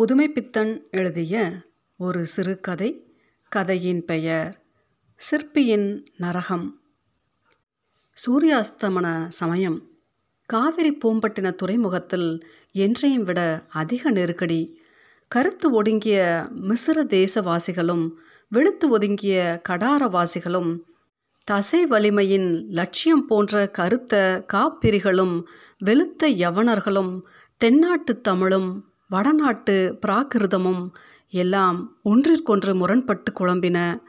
புதுமைப்பித்தன் எழுதிய ஒரு சிறுகதை கதையின் பெயர் சிற்பியின் நரகம். சூரியாஸ்தமன சமயம். காவிரி பூம்பட்டின துறைமுகத்தில் என்றையும் விட அதிக நெருக்கடி. கருத்து ஒடுங்கிய மிசிர தேசவாசிகளும் வெளுத்து ஒதுங்கிய கடாரவாசிகளும் தசை வலிமையின் லட்சியம் போன்ற கருத்த காப்பிரிகளும் வெளுத்த யவனர்களும் தென்னாட்டு தமிழும் வடநாட்டு பிராகிருதமும் எல்லாம் ஒன்றிற்கொன்று முரண்பட்டு குழம்பின.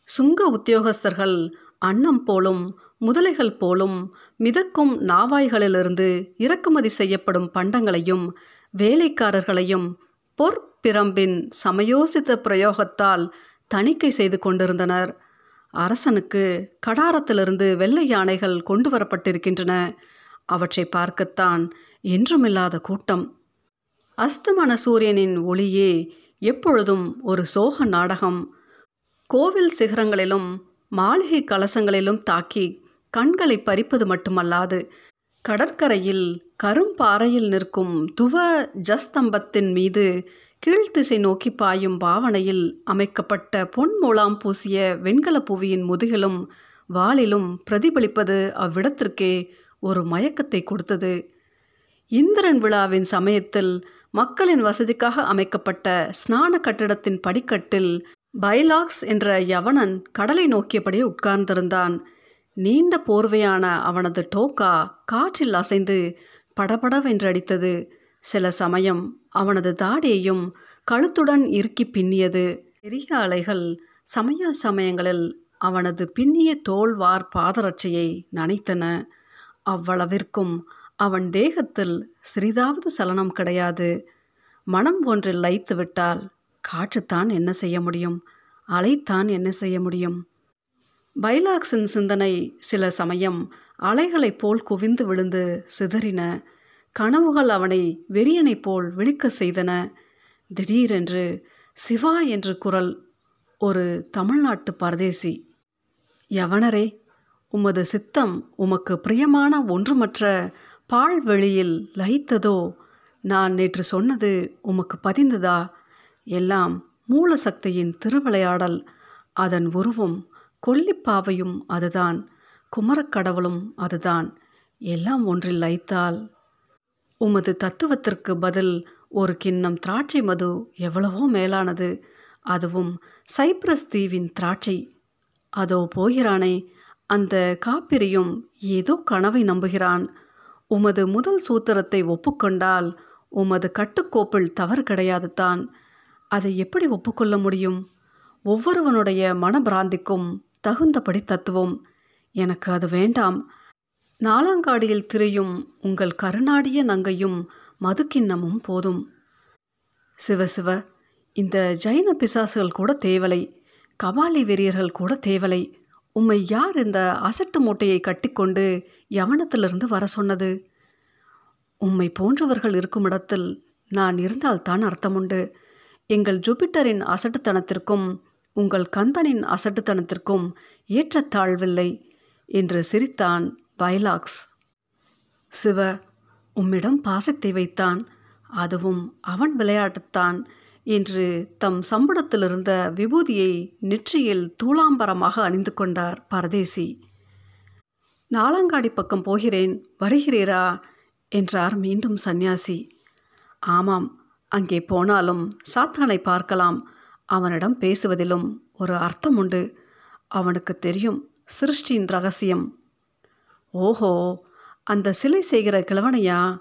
சுங்க உத்தியோகஸ்தர்கள் அன்னம் போலும் முதலைகள் போலும் மிதக்கும் நாவாய்களிலிருந்து இறக்குமதி செய்யப்படும் பண்டங்களையும் வேலைக்காரர்களையும் பொற்பிரம்பின் சமயோசித்த பிரயோகத்தால் தணிக்கை செய்து கொண்டிருந்தனர். அரசனுக்கு கடாரத்திலிருந்து வெள்ளை யானைகள் கொண்டு வரப்பட்டிருக்கின்றன. அவற்றை பார்க்கத்தான் என்றுமில்லாத கூட்டம். அஸ்தமன சூரியனின் ஒளியே எப்பொழுதும் ஒரு சோக நாடகம். கோவில் சிகரங்களிலும் மாளிகை கலசங்களிலும் தாக்கி கண்களை பறிப்பது மட்டுமல்லாது கடற்கரையில் கரும்பாறையில் நிற்கும் துவ ஜஸ்தம்பத்தின் மீது கீழ்த்திசை நோக்கி பாயும் பாவனையில் அமைக்கப்பட்ட பொன் மூலாம் பூசிய வெண்கல புவியின் முதுகிலும் வாளிலும் பிரதிபலிப்பது அவ்விடத்திற்கே ஒரு மயக்கத்தை கொடுத்தது. இந்திரன் விழாவின் சமயத்தில் மக்களின் வசதிக்காக அமைக்கப்பட்ட ஸ்நான கட்டிடத்தின் படிக்கட்டில் பைலாக்ஸ் என்ற யவனன் கடலை நோக்கியபடி உட்கார்ந்திருந்தான். நீண்ட போர்வையான அவனது டோக்கா காற்றில் அசைந்து படபடவென்றடித்தது. சில சமயம் அவனது தாடியையும் கழுத்துடன் இறுக்கி பின்னியது. பெரிய அலைகள் சமய சமயங்களில் அவனது பின்னிய தோல்வார் பாதரட்சையை நனைத்தன. அவ்வளவிற்கும் அவன் தேகத்தில் சிறிதாவது சலனம் கிடையாது. மனம் ஒன்றில் லைத்து விட்டால் காற்றுத்தான் என்ன செய்ய முடியும்? அலைத்தான் என்ன செய்ய முடியும்? பைலாக்ஸின் சிந்தனை சில சமயம் அலைகளைப் போல் குவிந்து விழுந்து சிதறின. கனவுகள் அவனை வெறியனைப் போல் விழிக்க செய்தன. திடீரென்று சிவா என்று குரல் ஒரு தமிழ்நாட்டு பரதேசி யவனரே உமது சித்தம் உமக்கு பிரியமான ஒன்றுமற்ற பால்வெளியில் லயித்ததோ? நான் நேற்று சொன்னது உமக்கு பதிந்ததா? எல்லாம் மூலசக்தியின் திருவிளையாடல். அதன் உருவம் கொல்லிப்பாவையும் அதுதான். குமரக்கடவுளும் அதுதான். எல்லாம் ஒன்றில் லயித்தால். உமது தத்துவத்திற்கு பதில் ஒரு கிண்ணம் திராட்சை மது எவ்வளவோ மேலானது. அதுவும் சைப்ரஸ் தீவின் திராட்சை. அதோ போகிறானே. அந்த காப்பிரியும் ஏதோ கனவை நம்புகிறான். உமது முதல் சூத்திரத்தை ஒப்புக்கொண்டால் உமது கட்டுக்கோப்பில் தவறு கிடையாது தான் அதை எப்படி ஒப்புக்கொள்ள முடியும்? ஒவ்வொருவனுடைய மனபிராந்திக்கும் தகுந்தபடி தத்துவம். எனக்கு அது வேண்டாம். நாலாங்காடியில் திரையும் உங்கள் கருணாடிய நங்கையும் மதுக்கிண்ணமும் போதும். சிவ சிவ இந்த ஜைன பிசாசுகள் கூட தேவலை. கபாலி வெறியர்கள் கூட தேவலை. உம்மை யார் இந்த அசட்டு மூட்டையை கட்டிக்கொண்டு யவனத்திலிருந்து வர சொன்னது? உம்மை போன்றவர்கள் இருக்கும் இடத்தில் நான் இருந்தால்தான் அர்த்தமுண்டு. எங்கள் ஜூபிட்டரின் அசட்டுத்தனத்திற்கும் உங்கள் கந்தனின் அசட்டுத்தனத்திற்கும் ஏற்றத்தாழ்வில்லை என்று சிரித்தான் பைலாக்ஸ். சிவ உம்மிடம் பாசத்தை வைத்தான் அதுவும் அவன் விளையாட்டுத்தான் என்று தம் சம்படத்திலிருந்த விபூதியை நெற்றியில் தூளாம்பரமாக அணிந்து கொண்டார் பரதேசி. நாலாங்காடி பக்கம் போகிறேன் வருகிறீரா? என்றார் மீண்டும் சந்நியாசி. ஆமாம் அங்கே போனாலும் சாத்தானை பார்க்கலாம். அவனிடம் பேசுவதிலும் ஒரு அர்த்தம் உண்டு. அவனுக்கு தெரியும் சிருஷ்டியின் ரகசியம். ஓஹோ அந்த சிலை செய்கிற கிழவனையா?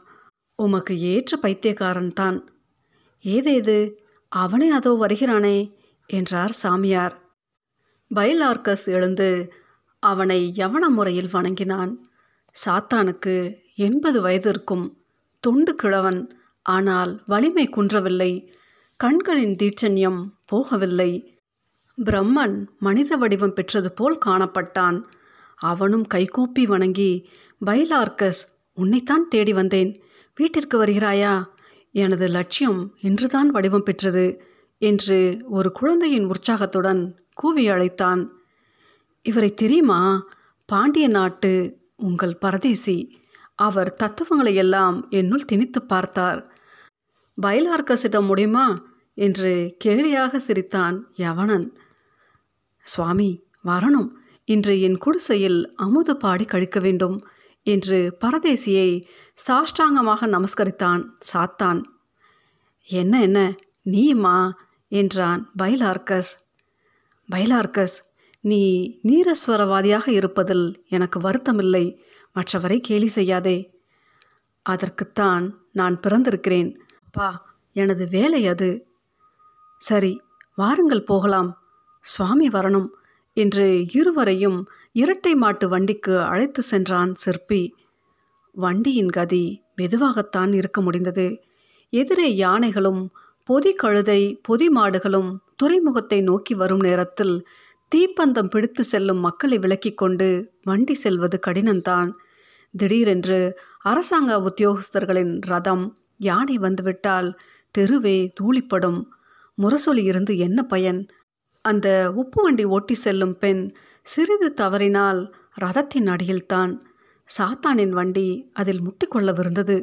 உமக்கு ஏற்ற பைத்தியக்காரன் தான் ஏதேது? அவனே அதோ வருகிறானே என்றார் சாமியார். பைலார்கஸ் எழுந்து அவனை யவன முறையில் வணங்கினான். சாத்தானுக்கு எண்பது வயது இருக்கும் தொண்டு கிழவன் ஆனால் வலிமை குன்றவில்லை. கண்களின் தீட்சண்யம் போகவில்லை. பிரம்மன் மனித வடிவம் பெற்றது போல் காணப்பட்டான். அவனும் கைகூப்பி வணங்கி பைலார்கஸ் உன்னைத்தான் தேடி வந்தேன். வீட்டிற்கு வருகிறாயா? எனது லட்சியம் இன்றுதான் வடிவம் பெற்றது என்று ஒரு குழந்தையின் உற்சாகத்துடன் கூவி அழைத்தான். இவரை தெரியுமா? பாண்டிய நாட்டு உங்கள் பரதேசி. அவர் தத்துவங்களை எல்லாம் என்னுள் திணித்து பார்த்தார். பைலார்க்கஸிடம் முடியுமா என்று கேலியாக சிரித்தான் யவனன். சுவாமி வரணும். இன்று என் குடிசையில் அமுது பாடி கழிக்க வேண்டும். என்று பரதேசியை சாஷ்டாங்கமாக நமஸ்கரித்தான் சாத்தான். என்ன என்ன? நீமா என்றான் பைலார்க்கஸ். பைலார்க்கஸ் நீ நீரஸ்வரவாதியாக இருப்பதில் எனக்கு வருத்தமில்லை. மற்றவரை கேலி செய்யாதே. அதற்குத்தான் நான் பிறந்திருக்கிறேன். அப்பா எனது வேலை அது. சரி வாருங்கள் போகலாம். சுவாமி வரணும். என்று இருவரையும் இரட்டை மாட்டு வண்டிக்கு அழைத்து சென்றான் சிற்பி. வண்டியின் கதி மெதுவாகத்தான் இருக்க முடிந்தது. எதிரே யானைகளும் பொதி கழுதை பொதி மாடுகளும் துறைமுகத்தை நோக்கி வரும் நேரத்தில் தீப்பந்தம் பிடித்து செல்லும் மக்களை விலக்கிக் கொண்டு வண்டி செல்வது கடினம்தான். திடீரென்று அரசாங்க உத்தியோகஸ்தர்களின் ரதம் யானை வந்துவிட்டால் தெருவே தூளிப்படும். முரசொலி இருந்து என்ன பயன்? அந்த உப்பு வண்டி ஓட்டி செல்லும் பெண் சிறிது தவறினால் ரதத்தின் அடியில்தான் சாத்தானின் வண்டி அதில் முட்டிக்கொள்ளவிருந்தது.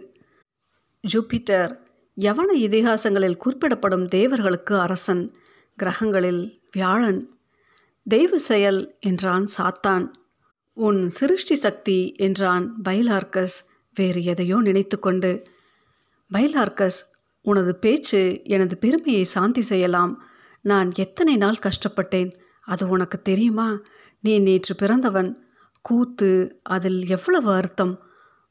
ஜூபிட்டர் யவன இதிகாசங்களில் குறிப்பிடப்படும் தேவர்களுக்கு அரசன் கிரகங்களில் வியாழன். தெய்வ செயல் என்றான் சாத்தான். உன் சிருஷ்டி சக்தி என்றான் பைலார்கஸ் வேறு எதையோ நினைத்து கொண்டு பைலார்க்கஸ் உனது பேச்சு எனது பெருமையை சாந்தி செய்யலாம். நான் எத்தனை நாள் கஷ்டப்பட்டேன்? அது உனக்கு தெரியுமா? நீ நேற்று பிறந்தவன். கூத்து அதில் எவ்வளவு அர்த்தம்?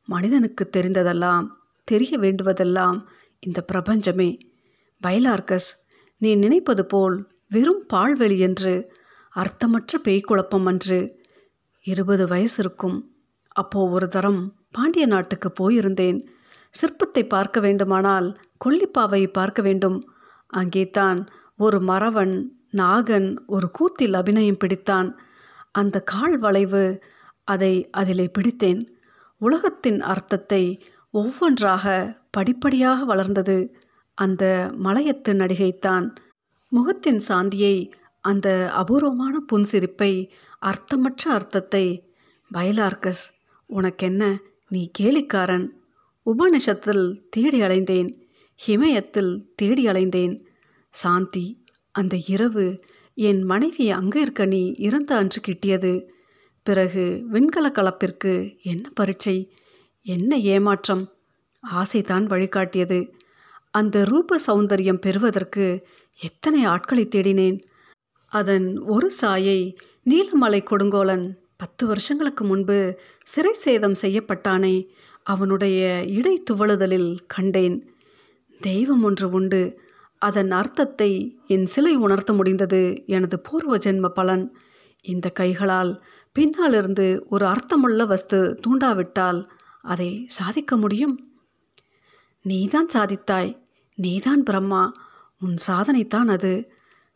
மனிதனுக்கு தெரிந்ததெல்லாம் தெரிய வேண்டுவதெல்லாம் இந்த பிரபஞ்சமே. பைலார்க்கஸ் நீ நினைப்பது போல் வெறும் பால்வெளி என்று அர்த்தமற்ற பேய்க்குழப்பம் அன்று. இருபது வயசு இருக்கும். அப்போ ஒரு தரம் பாண்டிய நாட்டுக்கு போயிருந்தேன். சிற்பத்தை பார்க்க வேண்டுமானால் கொல்லிப்பாவை பார்க்க வேண்டும். அங்கே தான் ஒரு மறவன் நாகன் ஒரு கூத்தில் அபிநயம் பிடித்தான். அந்த கால் வளைவு அதை அதிலே பிடித்தேன். உலகத்தின் அர்த்தத்தை ஒவ்வொன்றாக படிப்படியாக வளர்ந்தது. அந்த மலையத்து நடிகைத்தான். முகத்தின் சாந்தியை அந்த அபூர்வமான புன்சிரிப்பை அர்த்தமற்ற அர்த்தத்தை பயலார்கஸ் உனக்கென்ன? நீ கேலிக்காரன். உபனிஷத்தில் தேடி அலைந்தேன் ஹிமயத்தில் தேடி அலைந்தேன் சாந்தி அந்த இரவு என் மனைவி அங்கே இருக்க நீ இறந்த அன்று கிட்டியது. பிறகு விண்கல கலப்பிற்கு என்ன பரீட்சை? என்ன ஏமாற்றம்? ஆசைதான் வழிகாட்டியது. அந்த ரூப சௌந்தரியம் பெறுவதற்கு எத்தனை ஆட்களை தேடினேன்? அதன் ஒரு சாயை நீலமலை கொடுங்கோலன் பத்து வருஷங்களுக்கு முன்பு சிறை சேதம் செய்யப்பட்டானே அவனுடைய இடை துவளுதலில் கண்டேன். தெய்வம் ஒன்று உண்டு. அதன் அர்த்தத்தை என் சிலை உணர்த்த முடிந்தது எனது பூர்வ ஜென்ம பலன். இந்த கைகளால் பின்னாலிருந்து ஒரு அர்த்தமுள்ள வஸ்து தூண்டாவிட்டால் அதை சாதிக்க முடியும்? நீதான் சாதித்தாய் நீதான் பிரம்மா உன் சாதனைத்தான் அது.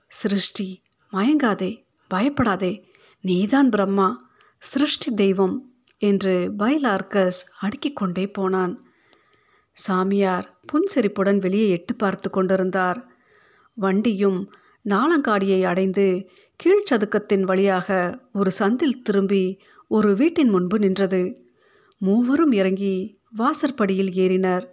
சிருஷ்டி மயங்காதே பயப்படாதே நீதான் பிரம்மா சிருஷ்டி தெய்வம் என்று பைலார்கஸ் அடுக்கிக் கொண்டே போனான். சாமியார் புன்சிரிப்புடன் வெளியே எட்டு பார்த்து கொண்டிருந்தார். வண்டியும் நாளங்காடியை அடைந்து கீழ்ச்சதுக்கத்தின் வழியாக ஒரு சந்தில் திரும்பி ஒரு வீட்டின் முன்பு நின்றது. மூவரும் இறங்கி வாசற்படியில் ஏறினர்.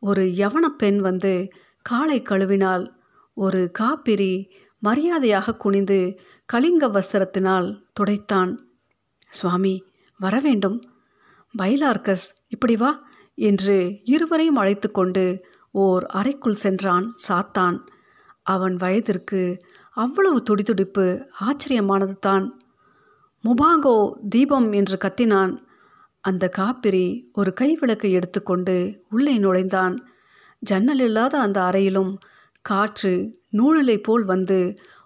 ஒரு யவன பெண் வந்து காலை கழுவினால் ஒரு காப்பிரி மரியாதையாக குனிந்து கலிங்க வஸ்திரத்தினால் துடைத்தான். சுவாமி வரவேண்டும். பைலார்கஸ் இப்படி வா. என்று இருவரையும் அழைத்து கொண்டு ஓர் அறைக்குள் சென்றான் சாத்தான். அவன் வயதிற்கு அவ்வளவு துடிதுடிப்பு ஆச்சரியமானது தான். முபாங்கோ தீபம் என்று கத்தினான். அந்த காப்பிரி ஒரு கைவிளக்கை எடுத்துக்கொண்டு உள்ளே நுழைந்தான். ஜன்னல் இல்லாத அந்த அறையிலும் காற்று நூலிலை போல் வந்து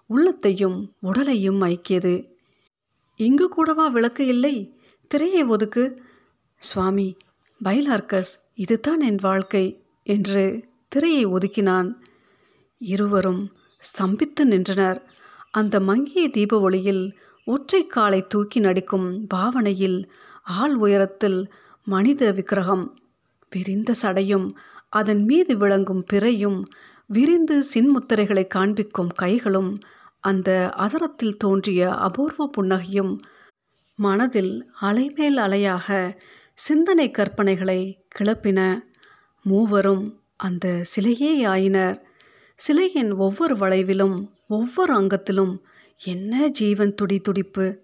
உள்ளத்தையும் உடலையும் ஐக்கியது இங்கு கூடவா விளக்கு இல்லை? திரையை ஒதுக்கு. சுவாமி பைலார்க்கஸ் இதுதான் என் வாழ்க்கை என்று திரையை ஒதுக்கினான். இருவரும் ஸ்தம்பித்து நின்றனர். அந்த மங்கிய தீப ஒளியில் ஒற்றை காலை தூக்கி நடிக்கும் பாவனையில் ஆள் உயரத்தில் மனித விக்கிரகம். விரிந்த சடையும் அதன் மீது விளங்கும் பிறையும் விரிந்து சின்முத்திரைகளை காண்பிக்கும் கைகளும் அந்த அதரத்தில் தோன்றிய அபூர்வ புன்னகையும் மனதில் அலைமேல் அலையாக சிந்தனை கற்பனைகளை கிளப்பின மூவரும் அந்த சிலையே ஆயினர். சிலையின் ஒவ்வொரு வளைவிலும் ஒவ்வொரு அங்கத்திலும் என்ன ஜீவன் துடி துடிப்பு.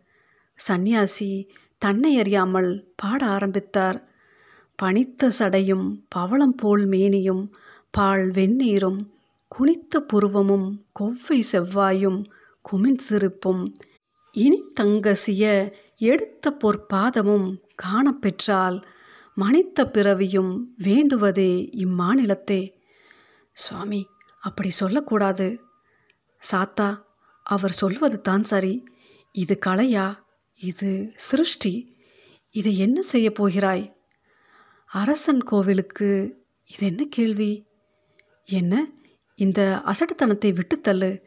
சந்நியாசி தன்னை அறியாமல் பாட ஆரம்பித்தார். பனித்த சடையும் பவளம் போல் மேனியும் பால் வெந்நீரும் குனித்த புருவமும் கொவ்வை செவ்வாயும் குமின் சிரிப்பும் இனி தங்கசிய எடுத்த பொற்பாதமும் காணப்பெற்றால் மனித பிறவியும் வேண்டுவதே இம்மாநிலத்தே. சுவாமி அப்படி சொல்லக்கூடாது. சாத்தா அவர் சொல்வது தான் சரி. இது கலையா? இது சிருஷ்டி. இதை என்ன செய்ய போகிறாய்? அரசன் கோவிலுக்கு இது என்ன கேள்வி? என்ன? இந்த அசட்டுத்தனத்தை விட்டுத்தள்ளு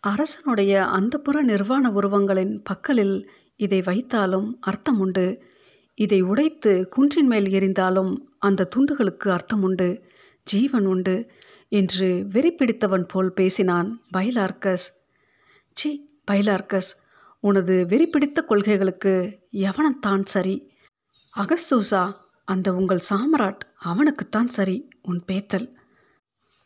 அரசனுடைய அந்தப்புற நிர்வாண உருவங்களின் பக்கலில் இதை வைத்தாலும் அர்த்தம் உண்டு. இதை உடைத்து குன்றின் மேல் எறிந்தாலும் அந்த துண்டுகளுக்கு அர்த்தம் உண்டு ஜீவன் உண்டு என்று வெறிப்பிடித்தவன் போல் பேசினான் பைலார்கஸ் சி பைலார்கஸ் உனது வெறிப்பிடித்த கொள்கைகளுக்கு எவனத்தான் சரி. அகஸ்தூசா அந்த உங்கள் சாம்ராட் அவனுக்குத்தான் சரி உன் பேத்தல்.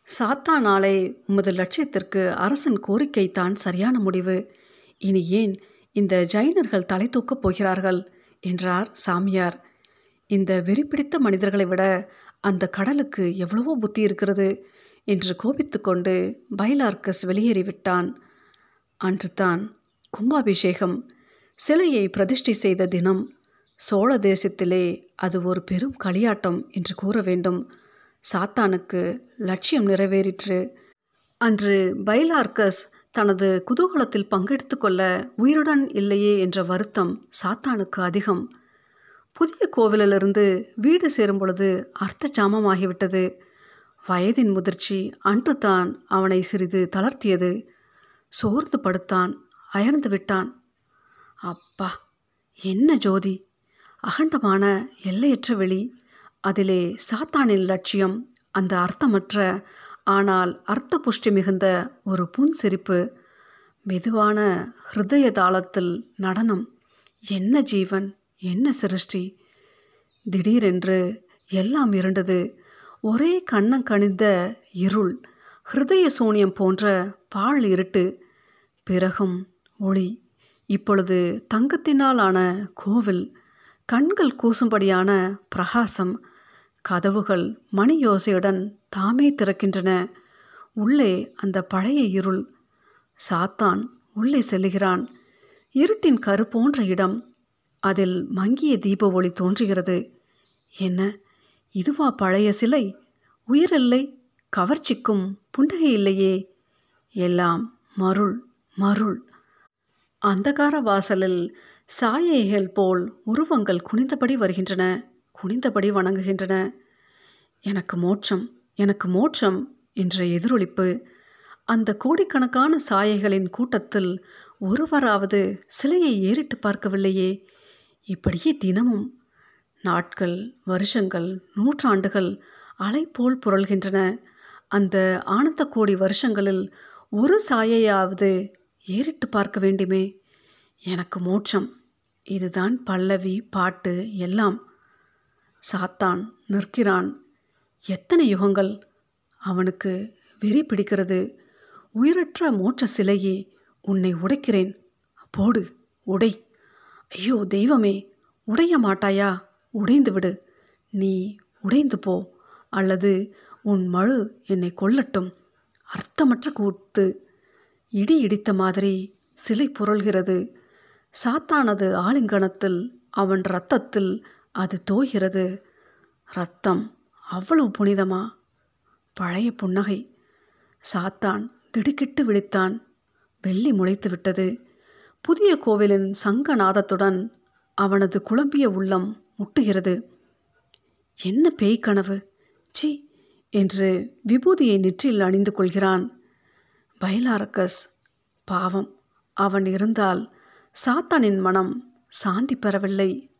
சாத்தா நாளை உமது லட்சியத்திற்கு அரசன் கோரிக்கை தான் சரியான முடிவு. இனி ஏன் இந்த ஜைனர்கள் தலை தூக்கப் போகிறார்கள்? என்றார் சாமியார். இந்த வெறிப்பிடித்த மனிதர்களை விட அந்த கடலுக்கு எவ்வளவோ புத்தி இருக்கிறது என்று கோபித்து கொண்டு பைலார்க்கஸ் வெளியேறிவிட்டான் அன்று தான் கும்பாபிஷேகம் சிலையை பிரதிஷ்டை செய்த தினம் சோழ தேசத்திலே அது ஒரு பெரும் களியாட்டம் என்று கூற வேண்டும். சாத்தானுக்கு லட்சியம் நிறைவேறிற்று. அன்று பைலார்க்கஸ் தனது குதூகலத்தில் பங்கெடுத்து கொள்ள உயிருடன் இல்லையே என்ற வருத்தம் சாத்தானுக்கு அதிகம். புதிய கோவிலிலிருந்து வீடு சேரும் பொழுது அர்த்த ஜாமமாகிவிட்டது வயதின் முதிர்ச்சி அன்று தான் அவனை சிறிது தளர்த்தியது. சோர்ந்து படுத்தான் அயர்ந்து விட்டான். அப்பா என்ன ஜோதி? அகண்டமான எல்லையற்ற வெளி. அதிலே சாத்தானின் லட்சியம் அந்த அர்த்தமற்ற ஆனால் அர்த்த புஷ்டி மிகுந்த ஒரு புன்சிரிப்பு மெதுவான ஹிருதய தாளத்தில் நடனம் என்ன ஜீவன்? என்ன சிருஷ்டி? திடீரென்று எல்லாம் இருண்டது. ஒரே கண்ணங்கணிந்த இருள் ஹிருதய சூனியம் போன்ற பால் இருட்டு பிறகும் ஒளி. இப்பொழுது தங்கத்தினால் ஆன கோவில் கண்கள் கூசும்படியான பிரகாசம் கதவுகள் மணி யோசையுடன் தாமே திறக்கின்றன. உள்ளே அந்த பழைய இருள். சாத்தான் உள்ளே செல்லுகிறான். இருட்டின் கருப்போன்ற இடம். அதில் மங்கிய தீப ஒளி தோன்றுகிறது. என்ன? இதுவா பழைய சிலை? உயிரில்லை கவர்ச்சிக்கும் புண்டகை இல்லையே. எல்லாம் மருள் மருள். அந்தகார வாசலில் சாயைகள் போல் உருவங்கள் குனிந்தபடி வருகின்றன. குனிந்தபடி வணங்குகின்றன. எனக்கு மோட்சம் எனக்கு மோட்சம் என்ற எதிரொலிப்பு அந்த கோடிக்கணக்கான சாயைகளின் கூட்டத்தில் ஒருவராவது சிலையை ஏறிட்டு பார்க்கவில்லையே. இப்படியே தினமும் நாட்கள் வருஷங்கள் நூற்றாண்டுகள் அலை போல் புரள்கின்றன. அந்த ஆனந்த கோடி வருஷங்களில் ஒரு சாயையாவது ஏறிட்டு பார்க்க வேண்டுமே. எனக்கு மோட்சம். இதுதான் பல்லவி பாட்டு எல்லாம். சாத்தான் நிற்கிறான். எத்தனை யுகங்கள் அவனுக்கு வெறி பிடிக்கிறது. உயிரற்ற மோட்ச சிலையே உன்னை உடைக்கிறேன். போடு உடை. ஐயோ தெய்வமே உடைய மாட்டாயா? உடைந்து விடு. நீ உடைந்து போ அல்லது உன் மழு என்னை கொல்லட்டும். அர்த்தமற்ற கூத்து. இடி இடித்த மாதிரி சிலை புரள்கிறது. சாத்தானது ஆலிங்கனத்தில் அவன் இரத்தத்தில் அது தோகிறது ரத்தம் அவ்வளவு புனிதமா? பழைய புன்னகை. சாத்தான் திடுக்கிட்டு விழித்தான். வெள்ளி முளைத்து விட்டது. புதிய கோவிலின் சங்கநாதத்துடன் அவனது குழம்பிய உள்ளம் முட்டுகிறது. என்ன பேய் கனவு? சி என்று விபூதியை நெற்றில் அணிந்து கொள்கிறான். பைலாரக்கஸ். பாவம். அவன் இருந்தால் சாத்தானின் மனம் சாந்தி பெறவில்லை.